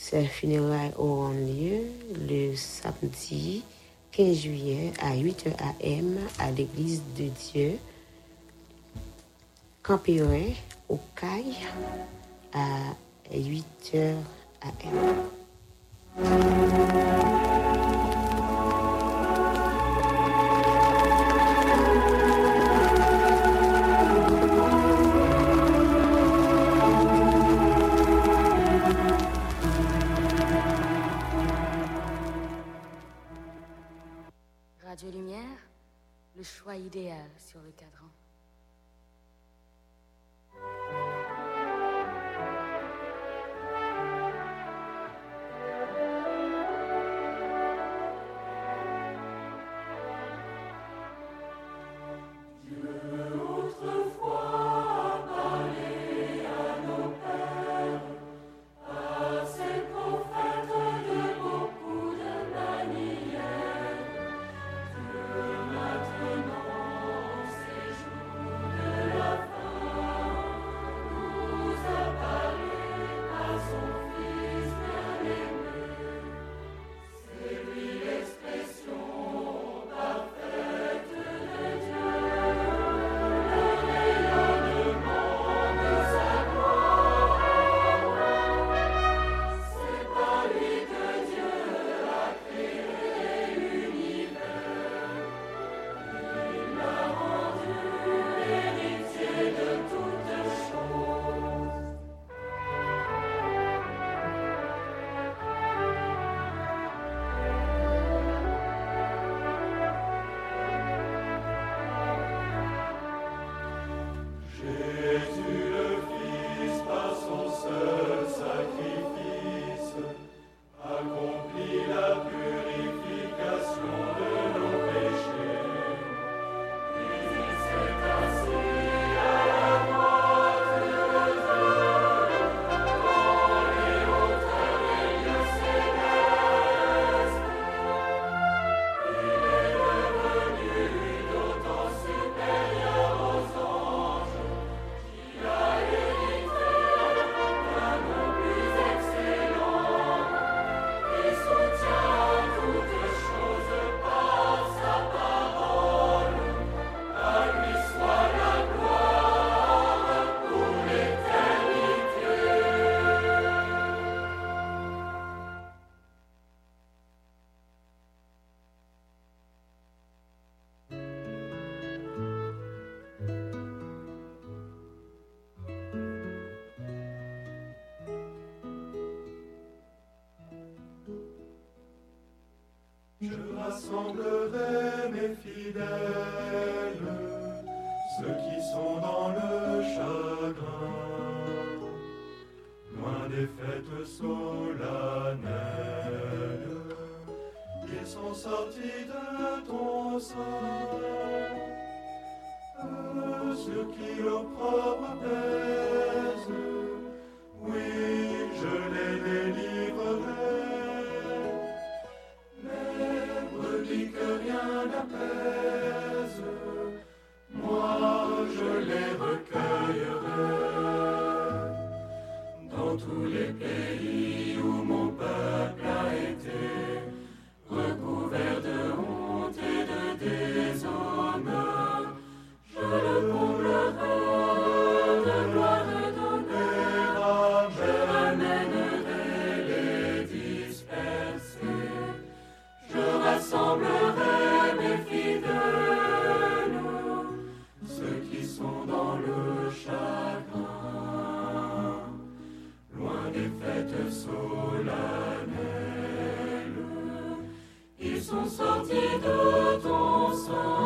Ces funérailles auront lieu le samedi 15 juillet à 8h AM à l'église de Dieu, Campérin, au CAI, à 8h AM. Idéal sur le cadran. Eux, ceux qui l'opprobre de ton sein,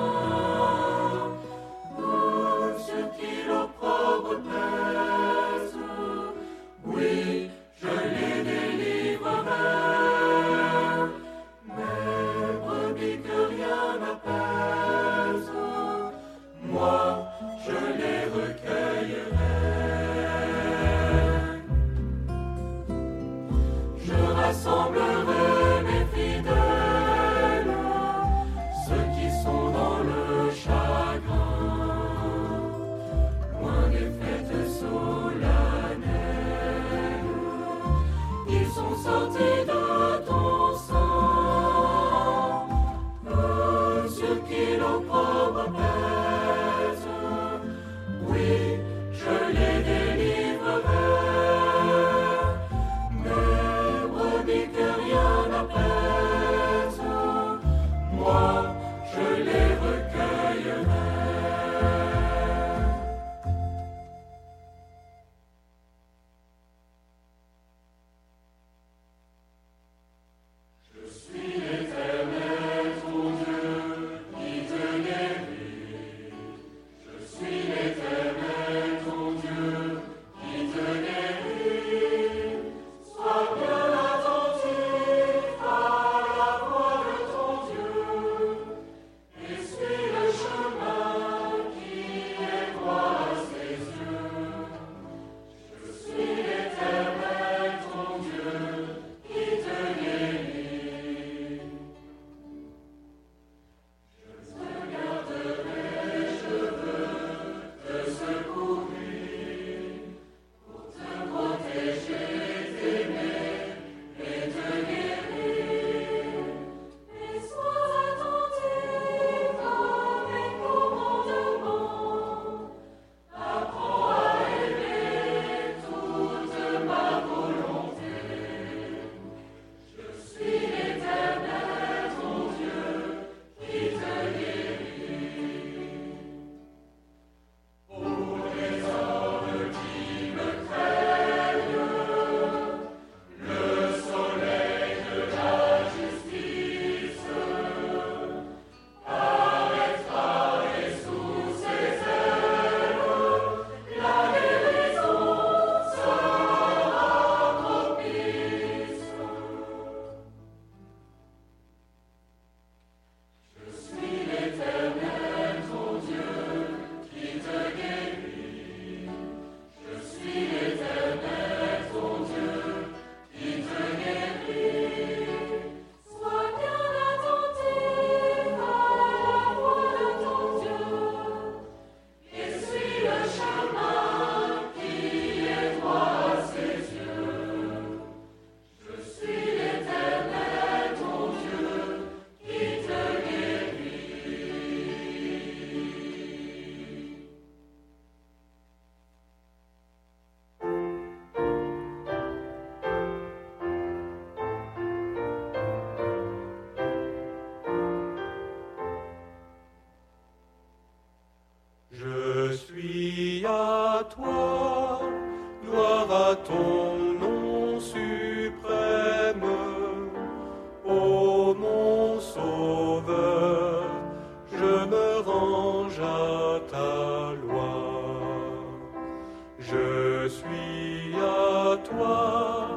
toi,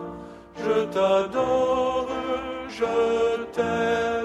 je t'adore, je t'aime.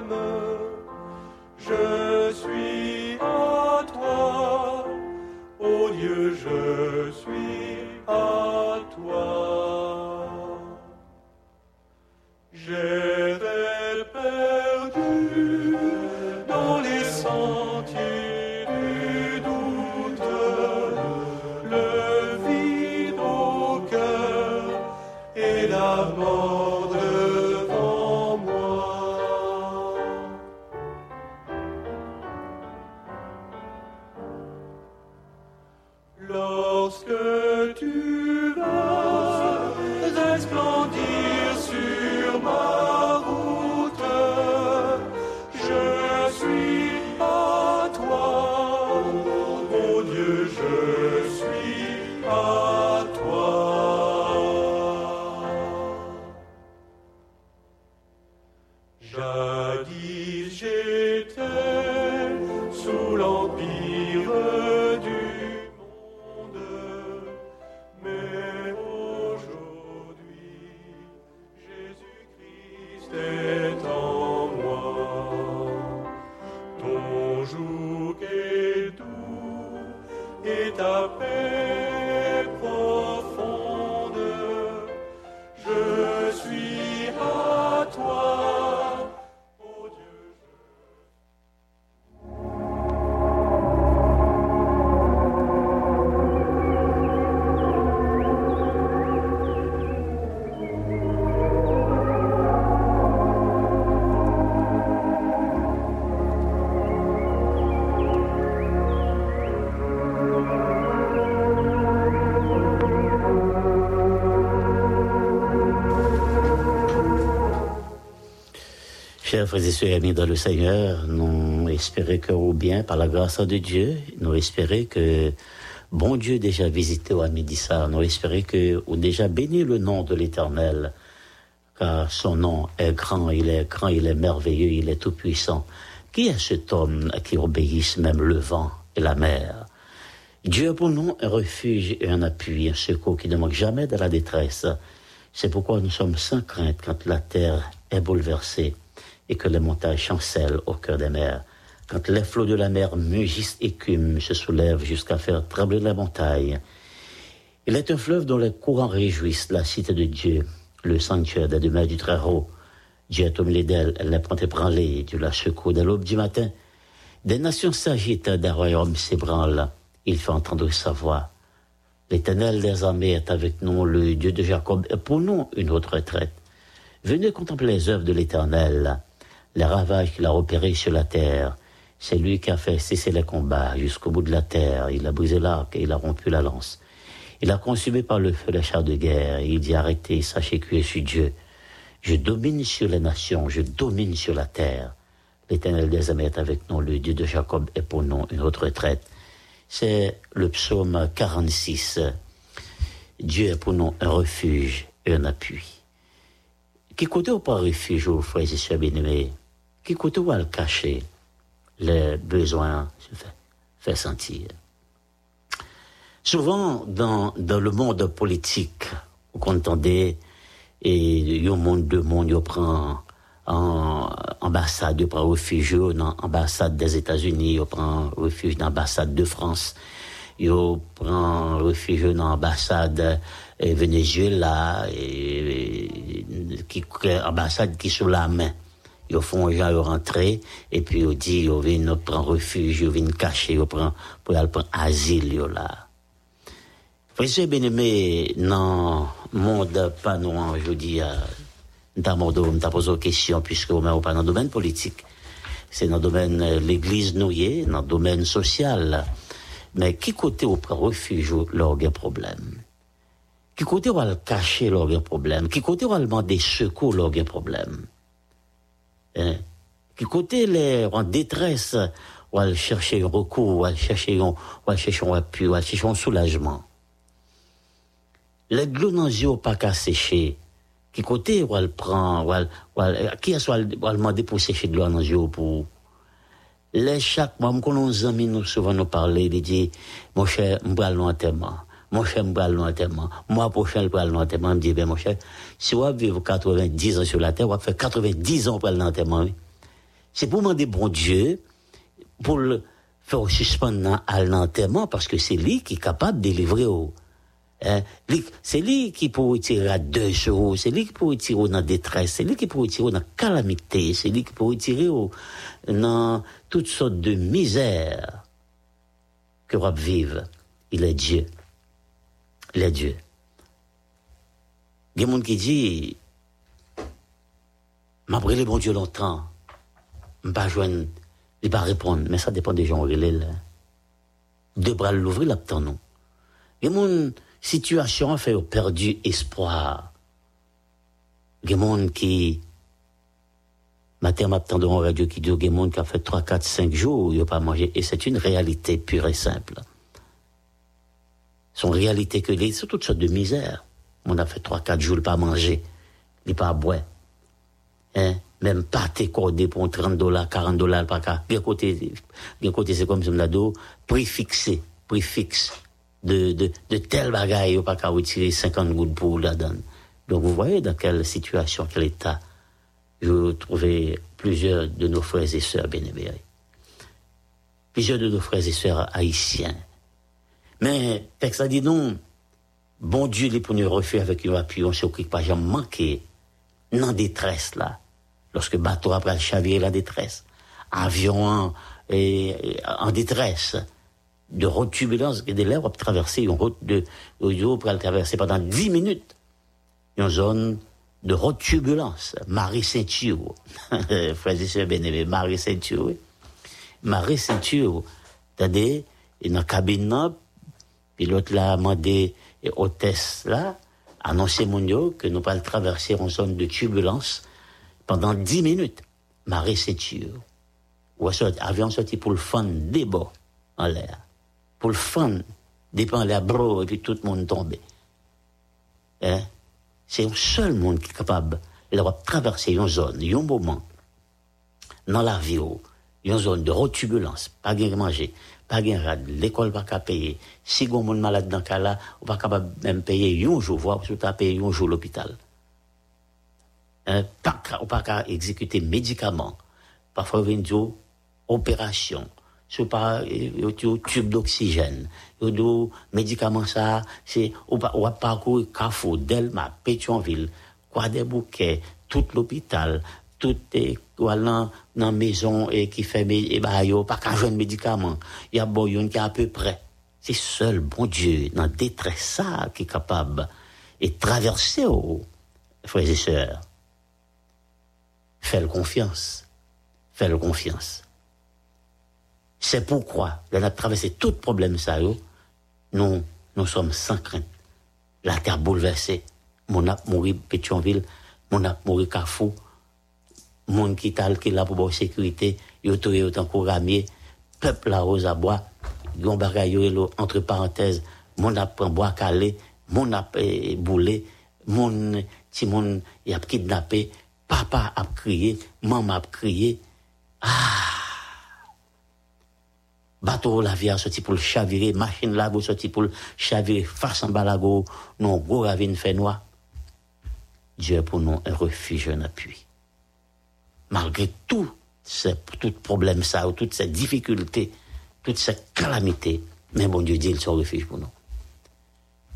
Chers frères et sœurs amis dans le Seigneur, nous espérons que au bien, par la grâce de Dieu, nous espérons que bon Dieu déjà visité au midi nous espérons que ou déjà béni le nom de l'Éternel, car son nom est grand, il est grand, il est merveilleux, il est tout puissant. Qui est cet homme à qui obéissent même le vent et la mer? Dieu est pour nous un refuge et un appui, un secours qui ne manque jamais de la détresse. C'est pourquoi nous sommes sans crainte quand la terre est bouleversée et que les montagnes chancellent au cœur des mers. Quand les flots de la mer mugissent, écument, se soulèvent jusqu'à faire trembler la montagne. Il est un fleuve dont les courants réjouissent la cité de Dieu, le sanctuaire des demeures du Très-Haut. Dieu est au milieu d'elle, elle les prend ébranlée, Dieu la secoue dès l'aube du matin. Des nations s'agitent, des royaumes s'ébranlent, il fait entendre sa voix. L'éternel des armées est avec nous, le Dieu de Jacob est pour nous une autre retraite. Venez contempler les œuvres de l'éternel, les ravages qu'il a opérés sur la terre. C'est lui qui a fait cesser les combats jusqu'au bout de la terre. Il a brisé l'arc et il a rompu la lance. Il a consumé par le feu les chars de guerre. Il dit arrêtez, sachez que je suis Dieu. Je domine sur les nations, je domine sur la terre. L'éternel des armées est avec nous, le Dieu de Jacob est pour nous une autre retraite c'est le psaume 46. Dieu est pour nous un refuge et un appui. Qui côté ou pas refuge, aux frères et sœurs bien-aimés? Qui côté ou le cacher Les besoins se fait, fait sentir? Souvent, dans, dans le monde politique, on entendait, et il y a un monde, deux mondes, il prend en ambassade, il prend refuge dans l'ambassade des États-Unis, il prend refuge dans l'ambassade de France, il prend refuge dans l'ambassade eh, Venezuela, et, qui, ambassade qui sous la main. Ils font gens rentrer, et puis ils disent, ils viennent prendre refuge, ils viennent cacher, ils prennent, pour aller prendre asile, là. Frère bien aimé, dans monde, pas non, je dis, D'abord, t'a posé question, puisque on n'est pas dans le domaine politique. C'est dans le domaine de l'église nouée, dans le domaine social. Mais qui côté au prend refuge lors des problèmes? Qui côté va le cacher lors des problèmes? Qui côté va demander secours problèmes? Hein? Qui côté les en détresse va chercher un recours, va chercher un, va chercher un appui, va chercher un soulagement? Les glonangios pas qu'à sécher, qui côté ou elle prend ou elle, ou qui est-ce qu'elle demander pour sécher de l'eau dans le pour? Les chaque mois quand nos amis nous souvent nous parler ils disent mon cher m'bral non enterrement mon cher m'bral non enterrement moi. Prochain m'bral non enterrement me dit ben mon cher si vous vivre 90 ans sur la terre vous faire 90 ans pour l'enterrement c'est pour demander bon Dieu pour le faire suspendre à l'enterrement parce que c'est lui qui est capable de délivrer au Hein? C'est lui qui peut tirer à deux jours, c'est lui qui peut tirer dans détresse, c'est lui qui peut tirer dans calamité, c'est lui qui peut tirer dans toutes sortes de misères que va vivre. Il est Dieu. Il est Dieu. Il y a des gens qui disent, m'a brûlé bon Dieu longtemps, m'a pas joindre, il va répondre, mais ça dépend des gens, là. Deux bras l'ouvrir, là, non. Il y a des situation fait perdu espoir. Il y a des gens qui, matin, m'attend en radio qui dit, il y a des gens qui a fait 3, 4, 5 jours, ils n'ont pas mangé. Et c'est une réalité pure et simple. Son réalité que les, c'est toutes sortes de misère. On a fait 3, 4 jours, pas manger, il pas boire. Hein? Même pas codé pour 30 dollars, 40 dollars, pas qu'à. Bien côté, bien côté, c'est comme ça, on prix fixé, prix fixe de, de, de tels bagailles, pas qu'à retirer 50 gouttes pour la donne. Donc vous voyez dans quelle situation, quel état je trouvais plusieurs de nos frères et sœurs bénévérés. Plusieurs de nos frères et sœurs haïtiens. Mais, texte a dit non, bon Dieu les nous refaire avec une appui, on s'occupe pas, j'ai manqué, dans détresse là. Lorsque bateau après le chavier la détresse. Avion et, en détresse. De route turbulence que des lèvres traverser une route de pour pour traverser pendant 10 minutes. Une zone de route turbulence. Marie Ceinture frère et sœurs bien Marie Ceinture Marie Ceinture c'est-à-dire dans la cabine pilote là demandé et hôtesse là annoncé mon que nous pas traverser une zone de turbulence pendant 10 minutes marée ceinture. Ou avion sorti pour le fun débat en l'air. Pour le fun, dépend la bro et puis tout le monde tombé. Hein? C'est le seul monde qui est capable de traverser une zone, un moment, dans la vie, une zone de rotubulance, pas de manger, pas rad, l'école pas payer. Si on monde malade dans ce cas-là, on pas capable même payer un jour, voire surtout payer un jour l'hôpital. Hein? Pas, on pas exécuter médicaments. Parfois, on dire opération. C'est pas un tube d'oxygène. Un médicament ça, c'est, va parcourir Carrefour, Delma, Pétionville, Croix des Bouquets, tout l'hôpital, tout est dans la maison et qui fait et bah yo pas qu'un jeune médicament il y a bon qui est à peu près. C'est seul bon Dieu dans détresse ça qui est capable de traverser frères et sœurs. Fais confiance. Fais confiance. C'est pourquoi on a traversé tout problème ça nous nous sommes sans crainte. La terre bouleversée. Mon a mouru Pétionville mon a mouru Carrefour monde qui tal qui là pour la sécurité yo to yo tant ramier peuple la rose à bois gon bagay yo entre parenthèses mon a prend bois calé mon a eh, boulé mon ti mon y a kidnappé papa a crié maman a crié ah! Bateau la vie a sorti pour le chavirer machine la sorti pour le chavirer face balago non gros ravine fait noir Dieu pour nous un refuge un appui malgré tout ces tout problème ça, ou toutes ces difficultés, toutes ces calamités, mais bon Dieu dit, il sont refuge pour nous.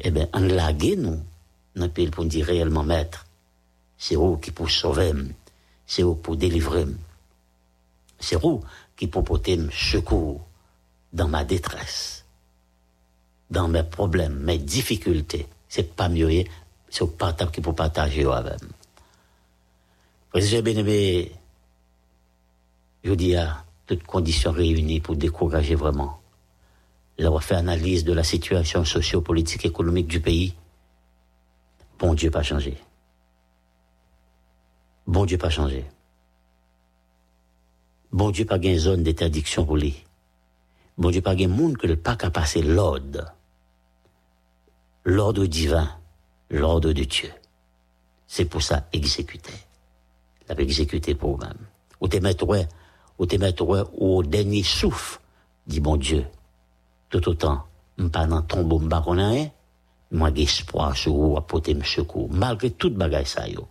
Eh bien, en laguer nous, dans pays pour dire réellement maître, c'est vous qui pour sauver, c'est vous pour délivrer, c'est vous qui pour porter secours dans ma détresse, dans mes problèmes, mes difficultés. C'est pas mieux, c'est pas qui pour partager avec. Président bien-aimé, je dis à toutes conditions réunies pour décourager vraiment. L'avoir fait analyse de la situation socio-politique économique du pays. Bon Dieu pas changé. Bon Dieu pas changé. Bon Dieu pas une zone d'interdiction pour lui. Bon Dieu pas un monde que le pas qu'à passer l'ordre. L'ordre divin, l'ordre de Dieu. C'est pour ça exécuter. L'avait exécuté pour vous-même. Ou t'es mettre, ou mettre au dernier souffle, dit bon Dieu. Tout autant, m'pas dans tombeau a moi espoir sur vous apporter me secours, malgré toute bagaille ça yo.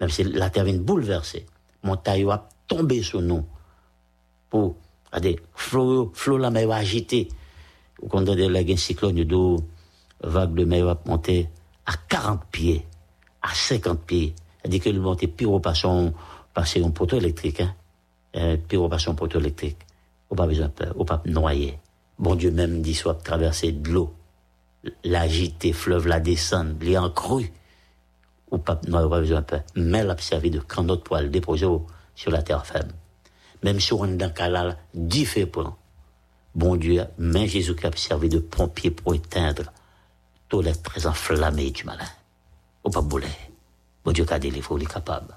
Même si la terre vient bouleverser, mon taillot a tombé sur nous. Pour, regardez, flot, flot la mer agité. Ou quand on a un cyclone de vague de mer va monter à 40 pieds, à 50 pieds. C'est-à-dire que le monter pire au passer un poteau électrique, hein euh, pyropation poteau électrique. On pas besoin de peur, on pas noyer. Bon Dieu même dit soit traverser de l'eau, l'agiter, fleuve la descendre, les en cru. Ou pas noyer, pas besoin de peur. Mais l'a servi de camp notre poil déposé sur la terre ferme. Même si on est dans cas différent. Bon Dieu, mais Jésus qui a servi de pompier pour éteindre tous les très enflammés du malin. Ou pas bouler. Bon Dieu qui a délivré, il est capable.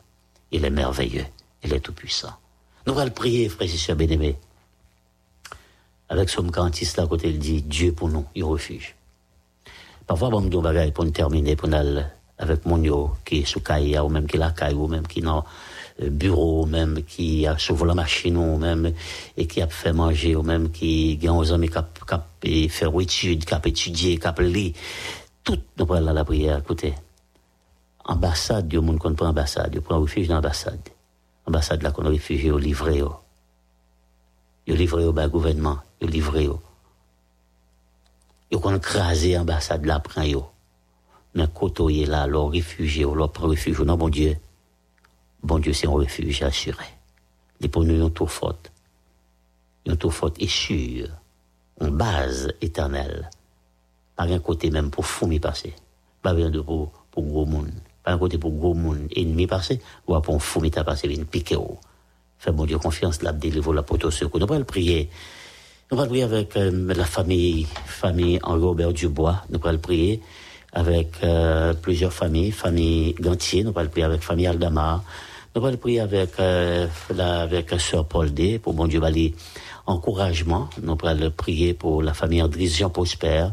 Il est merveilleux. Il est tout puissant. Nous allons prier, frères et sœurs bien-aimés. Avec son cantiste là, côté, il dit Dieu pour nous, il refuge. Parfois, bon, nous bagaille pour nous terminer, pour nous avec mon yo, qui est sous caille, ou même qui est la caille, ou même qui est dans bureau, ou même qui a sauvé la machine, ou même, et qui a fait manger, ou même qui a aux amis qui a fait étude, qui a étudié, qui a lu. Tout, nous prenons la prière, écoutez. Ambassade, Dieu, monde qu'on prend ambassade, Dieu prend refuge dans l'ambassade ambassade là qu'on a réfugié au livré au. Yo livré au bas gouvernement, yo livré au. Yo qu'on crasé ambassade là prend yo. Mais côté là, leur réfugié, leur prend refuge, non bon Dieu. Bon Dieu, c'est un refuge assuré. Les pour nous, tout faute. Une tout faute et sûr. Une base éternelle. Pas un côté même pour fou passer. Pas besoin de pour, pour gros monde un côté pour gros monde ennemi passé, ou pour un fou mita passé, une piqué ou. Fais bon Dieu confiance, là, délivre la poteau secours. Nous allons prier. Nous allons prier avec euh, la famille, famille Henri-Robert Dubois. Nous allons prier avec euh, plusieurs familles, famille Gantier, nous allons prier avec famille Aldama, Nous allons prier avec, euh, la, avec Sœur Paul D, pour bon Dieu, aller encouragement. Nous allons prier pour la famille Andris Jean Prosper.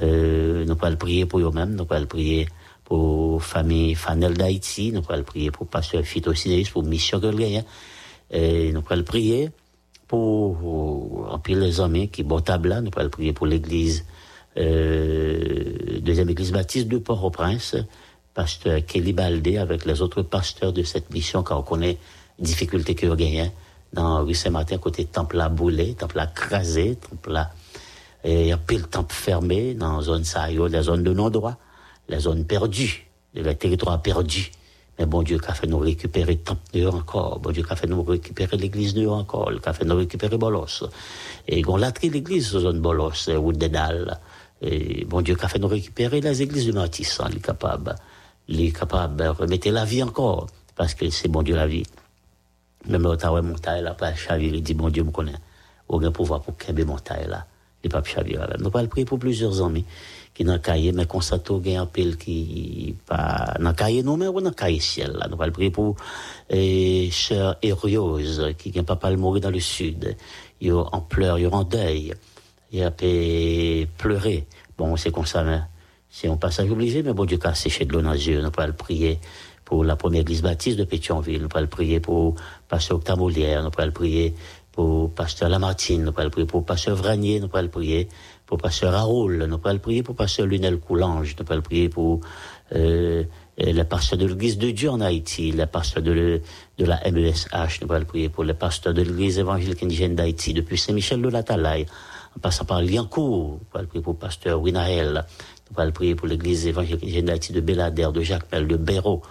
Euh, nous allons prier pour eux-mêmes. Nous allons prier pour famille Fanel d'Haïti. Nous allons prier pour Pasteur Fito pour Mission Gueulgayen. Et nous allons prier pour, en les amis qui bon table Nous allons prier pour l'église, euh, deuxième église baptiste de Port-au-Prince pasteur Kelly Baldé avec les autres pasteurs de cette mission, car on connaît difficultés qu'il y a dans rue Saint-Martin, côté temple à bouler, temple à craser, temple à, a pile temple fermé dans zone ça, la zone de non-droit, la zone perdue, le territoire perdu. Mais bon Dieu, qu'a fait nous récupérer temple encore? Bon Dieu, qu'a fait nous récupérer l'église de encore? Qu'a fait nous récupérer Bolos? Et on l'a l'église, zone Bolos, route des Dalles. Et bon Dieu, qu'a fait nous récupérer les églises de Matissan, il est capable il est capable de remettre la vie encore, parce que c'est bon Dieu la vie. Même taille montagne, là, pas chavir, il dit, bon Dieu me connaît. Aucun pouvoir pour qu'un montagne là. Il pas chavir là. Nous le prier pour plusieurs amis qui n'ont cahier, mais constato qu'il y a un pile qui, pas, cahier nous, mais ou dans cahier ciel là. Nous pas le prier pour, eh, sœur Hériose, qui n'a pas pas mourir dans le sud. Il en pleurs, il en deuil. Il a pleurer. Bon, c'est comme ça, mais, c'est un passage obligé, mais bon Dieu, qu'a séché de l'eau dans les yeux, nous pouvons le prier pour la première église baptiste de Pétionville, nous pouvons le prier pour pasteur Octave Molière, nous pouvons le prier pour pasteur Lamartine, nous pouvons le prier. Pour pasteur Vranier, nous pouvons le prier. Pour pasteur Haroul, nous pouvons le prier. Pour pasteur Lunel Coulange, nous pouvons le prier. Pour euh, le pasteur de l'église de Dieu en Haïti, le pasteur de, de la MESH, nous pouvons le prier. Pour le pasteur de l'église évangélique indigène d'Haïti, depuis Saint-Michel de la Talaye, en passant par Liancourt, nous pouvons le prier pour pasteur on va le prier pour l'église évangélique d'Haïti de Bélader, de Jacques-Mel, de Béraud,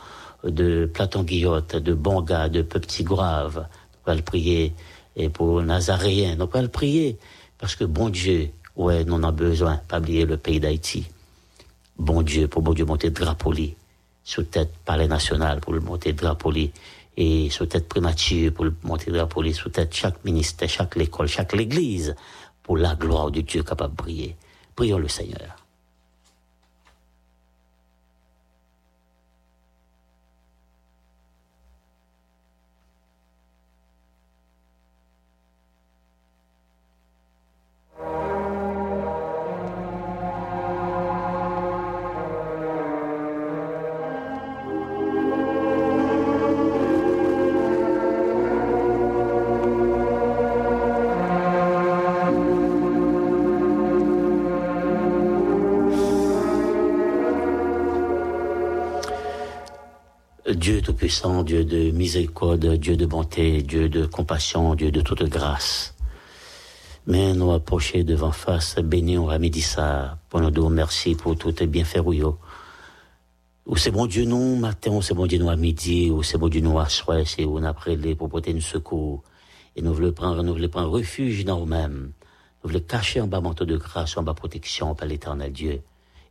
de Platon-Guillotte, de Bonga, de Petit Grave. Va le prier et pour Nazaréen. On va le prier parce que bon Dieu, ouais, nous en a besoin, pas oublier le pays d'Haïti. Bon Dieu, pour bon Dieu monter drapoli sous tête palais national pour le monter drapoli et sous tête primature pour le monter drapoli sous tête chaque ministère, chaque école, chaque église pour la gloire de Dieu capable de briller. Prions le Seigneur. Dieu Tout-Puissant, Dieu de miséricorde, Dieu de bonté, Dieu de compassion, Dieu de toute grâce. Mais nous approcher devant face, béni on dit ça, pour nous dire merci pour tout les bienfaits ou c'est bon Dieu nous matin, ou c'est bon Dieu nous à midi, ou c'est bon Dieu nous à soir, c'est on a les pour porter une secours. Et nous voulons prendre, nous voulons prendre refuge dans nous-mêmes. Nous voulons cacher en bas manteau de grâce, en bas protection par l'éternel Dieu.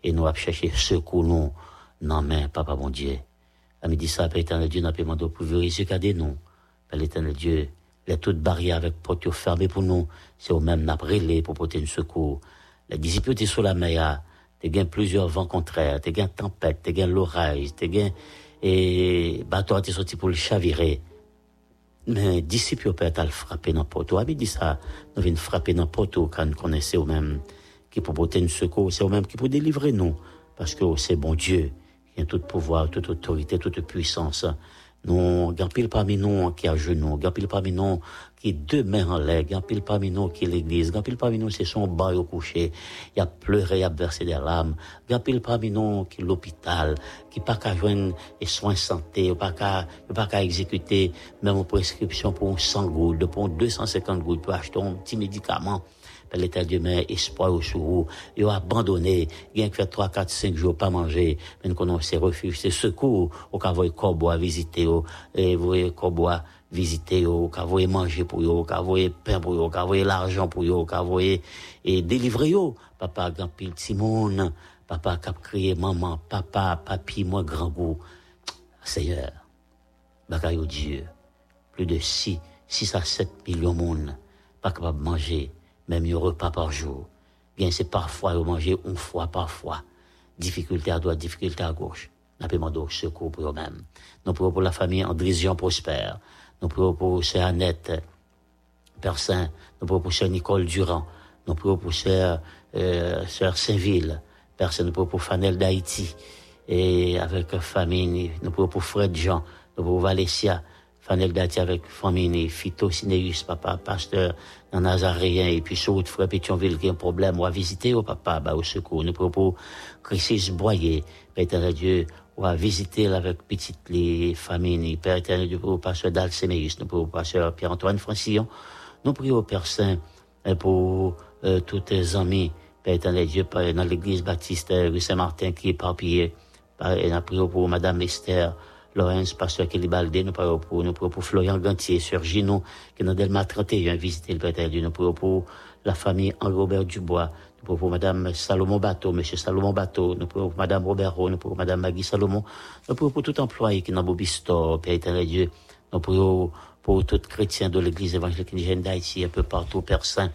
Et nous allons chercher secours nous, non main, papa mon Dieu. À midi ça, Père éternel Dieu, n'a pas demandé pour vérifier qu'à des noms. Père l'éternel Dieu, les toutes barrières avec porte fermées pour nous, c'est au même n'a pour porter une secours. Les disciples étaient sur la mer, t'es gain plusieurs vents contraires, t'es gain tempête, t'es gain l'orage, t'es gain, et bateau t'es sorti pour le chavirer. Mais disciples peut être frapper dans porte. À midi ça, nous venons frapper dans porte quand nous connaissons au même, qui pour porter une secours, c'est au même qui pour délivrer nous. Parce que c'est bon Dieu tout pouvoir, toute autorité, toute puissance. Nous, pile parmi nous qui a genoux, pile parmi nous qui deux mains en l'air, pile parmi nous qui est l'église, pile parmi nous c'est son bas au coucher, il a pleuré, il a versé des larmes, pile parmi nous qui l'hôpital, qui pas qu'à joindre les soins santé, pas qu'à, pas qu'à exécuter même une prescription pour 100 gouttes, pour 250 gouttes pour acheter un petit médicament l'état de main, espoir au sous ils ont abandonné, il y a fait 3, 4, 5 jours pas manger, mais nous connaissons ces refuges, ces secours, au cas où corbeau à visiter, et vous à visiter, au cas où manger pour eux, au cas où pain pour eux, au cas où l'argent pour eux, au cas où et délivrer eux. Papa, grand pile Simone, papa cap crié maman, papa, papi, moi grand goût. Seigneur, bagaille Dieu, plus de 6, 6 à 7 millions de monde, pas capable de manger, même un repas par jour. Bien, c'est parfois manger une fois parfois. Difficulté à droite, difficulté à gauche. Nous demandons secours pour eux-mêmes. Nous prions pour la famille Andrézian Prosper. Nous prions pour Sœur Annette, Père Saint. Nous prions pour Sœur Nicole Durand. Nous prions pour Sœur, euh, Saint-Ville. Père Saint, nous prions pour Fanel d'Haïti. Et avec famille, nous prions pour Fred Jean. Nous prions pour Valécia. Fanel d'Haïti avec famille, Phyto Cinéus, papa, pasteur, dans Nazaréen, et puis sur frère Pétionville qui a un problème, on va visiter au papa, bah, au secours. Nous prions pour Christus Boyer, Père éternel Dieu, on va visiter avec petites les familles, Père éternel Dieu, pour pasteur Dalcéméus, nous pour pasteur Pierre-Antoine Francillon, nous prions au Père Saint, euh, pour euh, tous tes amis, Père éternel Dieu, dans l'église baptiste euh, rue Saint-Martin qui est éparpillée, et nous prions pour Madame Esther, Lorenz, pasteur Kelly Baldé, nous prions pour, nous prions pour Florian Gantier, Sœur Gino, qui dans Delma 31, visiter le Père Dieu, nous prions pour la famille Henri-Robert Dubois, nous prions pour Madame Salomon Bateau, Monsieur Salomon Bateau, nous prions pour Madame Robert nous prions pour Madame Maggie Salomon, nous prions pour tout employé qui est dans Bobisto, Père éternel Dieu, nous prions pour tout chrétien de l'église évangélique indigène d'Haïti, un peu partout, Père Saint.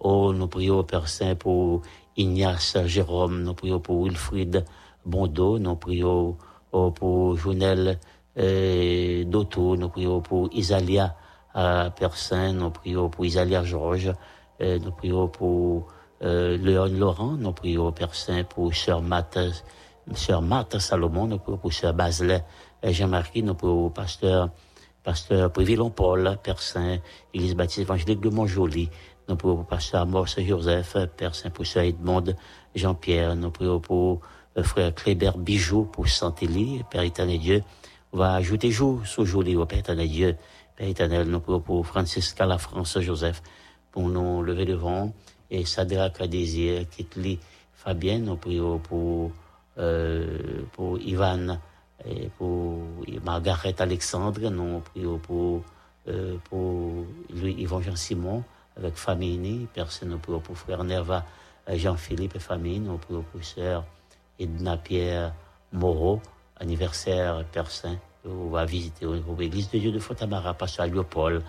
Oh, nous prions, Père Saint, pour Ignace Jérôme, nous prions pour Wilfried Bondo, nous prions pour Jounel euh, nous prions pour Isalia euh, Père Saint, nous prions pour Isalia Georges, euh, nous prions pour euh, Léon Laurent, nous prions Père Saint pour Sœur Marthe, Sœur Marthe Salomon, nous prions pour Sœur Baselet Jean-Marie, nous prions pour Pasteur Pasteur Prévillon Paul, Père Saint, Église Baptiste évangélique de Montjoli, nous prions pour Pasteur Amorce Joseph, Père Saint pour Sœur Edmond Jean-Pierre, nous prions pour Frère Kléber Bijou pour Santélie, Père éternel Dieu. Va ajouter jour sous Joli au Père éternel Dieu. Père éternel, nous prions pour Francisca La France Joseph, pour nous lever devant, et Sadra Kadésir, Kitli Fabienne, nous prions pour, euh, pour Ivan, et pour Margaret Alexandre, nous prions pour, euh, pour lui, Yvon Jean-Simon, avec famille, personne, nous prions pour frère Nerva Jean-Philippe et famille, nous prions pour sœur Edna Pierre Moreau, anniversaire Père Saint, on va visiter l'église de Dieu de Fontamara, pasteur Léopold,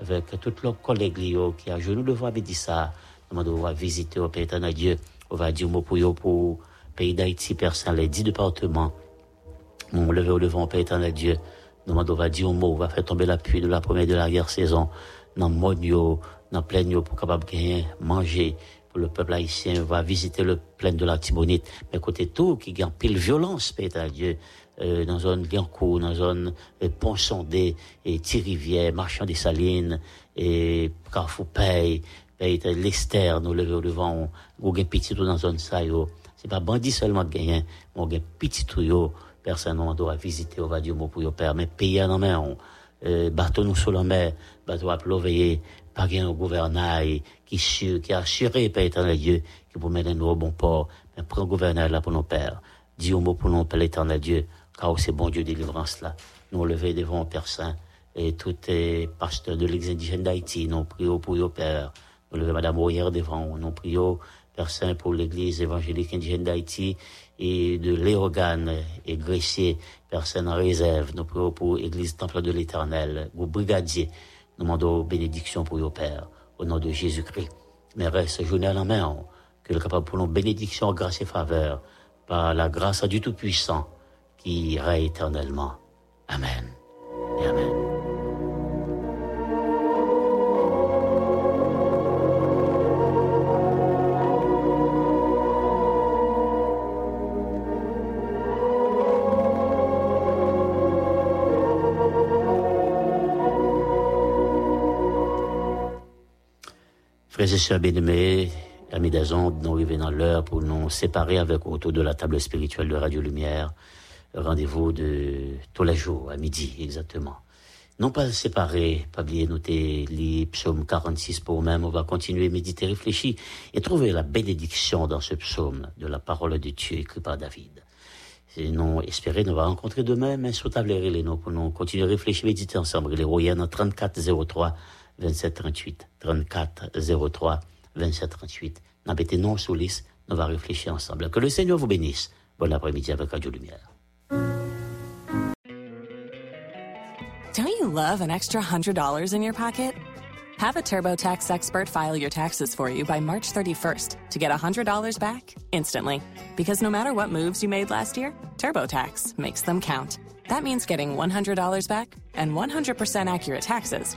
avec tous leurs collègues qui a genoux devant Bédissa, on va visiter au Père Dieu, on va dire mot pour pour pays d'Haïti, Père Saint, les dix départements, on lever au devant, Père éternel Dieu. Nous on va dire un mot, va faire tomber la pluie de la première de la guerre saison. Dans Monio, dans plein pour capable de manger. Le peuple haïtien, va visiter le plein de la Tibonite. Mais côté tout, qui gagne pile violence, Père éternel Dieu. Euh, dans zone Liancourt, dans zone euh, Pont Sondé, et Thirivière, Marchand des Salines, et Carrefour Paye, l'Esther, nous au devant, on gagne petit tout dans zone ça, C'est pas bandit seulement de gagner, on gagne petit tout, personne on doit visiter, on va dire pour yo père, mais pays en main, on, euh, bateau nous sur la mer, bateau à plover, pas un gouvernail qui qui a assuré, Père éternel Dieu, qui pour mettre nous au bon port, mais prends gouvernail là pour nos pères. Dis au mot pour nous, Père éternel Dieu, car c'est bon Dieu délivrance là. Nous lever devant Père Saint, et tous les pasteurs de l'église indigène d'Haïti, nous prions pour nos pères. Nous lever Madame Royer devant, nous prions Père Saint pour l'église évangélique indigène d'Haïti, et de Léogane et Gressier, personne en réserve. Nous prions pour l'Église Temple de l'Éternel, vos brigadiers. Nous demandons bénédiction pour vos pères, au nom de Jésus-Christ. Mais reste journée à la main, que le capable pour nous bénédiction, grâce et faveur, par la grâce du Tout-Puissant, qui règne éternellement. Amen. Amen. Frères et sœurs bien-aimés, amis d'Azon, nous arrivons dans l'heure pour nous séparer avec autour de la table spirituelle de Radio Lumière. Rendez-vous de tous les jours, à midi exactement. Non pas séparer, pas oublier noter les psaumes 46 pour même, on va continuer à méditer, réfléchir et trouver la bénédiction dans ce psaume de la parole de Dieu écrit par David. Et nous espérer nous va rencontrer demain, mais sous table les pour nous continuer à réfléchir, méditer ensemble. Les Royens 34 03 27 38 34 03 27 38. N'embêtez non nous va réfléchir ensemble. Que le Seigneur vous bénisse. Bon après-midi avec Radio Lumière. Don't you love an extra $100 in your pocket? Have a TurboTax expert file your taxes for you by March 31st to get $100 back instantly. Because no matter what moves you made last year, TurboTax makes them count. That means getting $100 back and 100% accurate taxes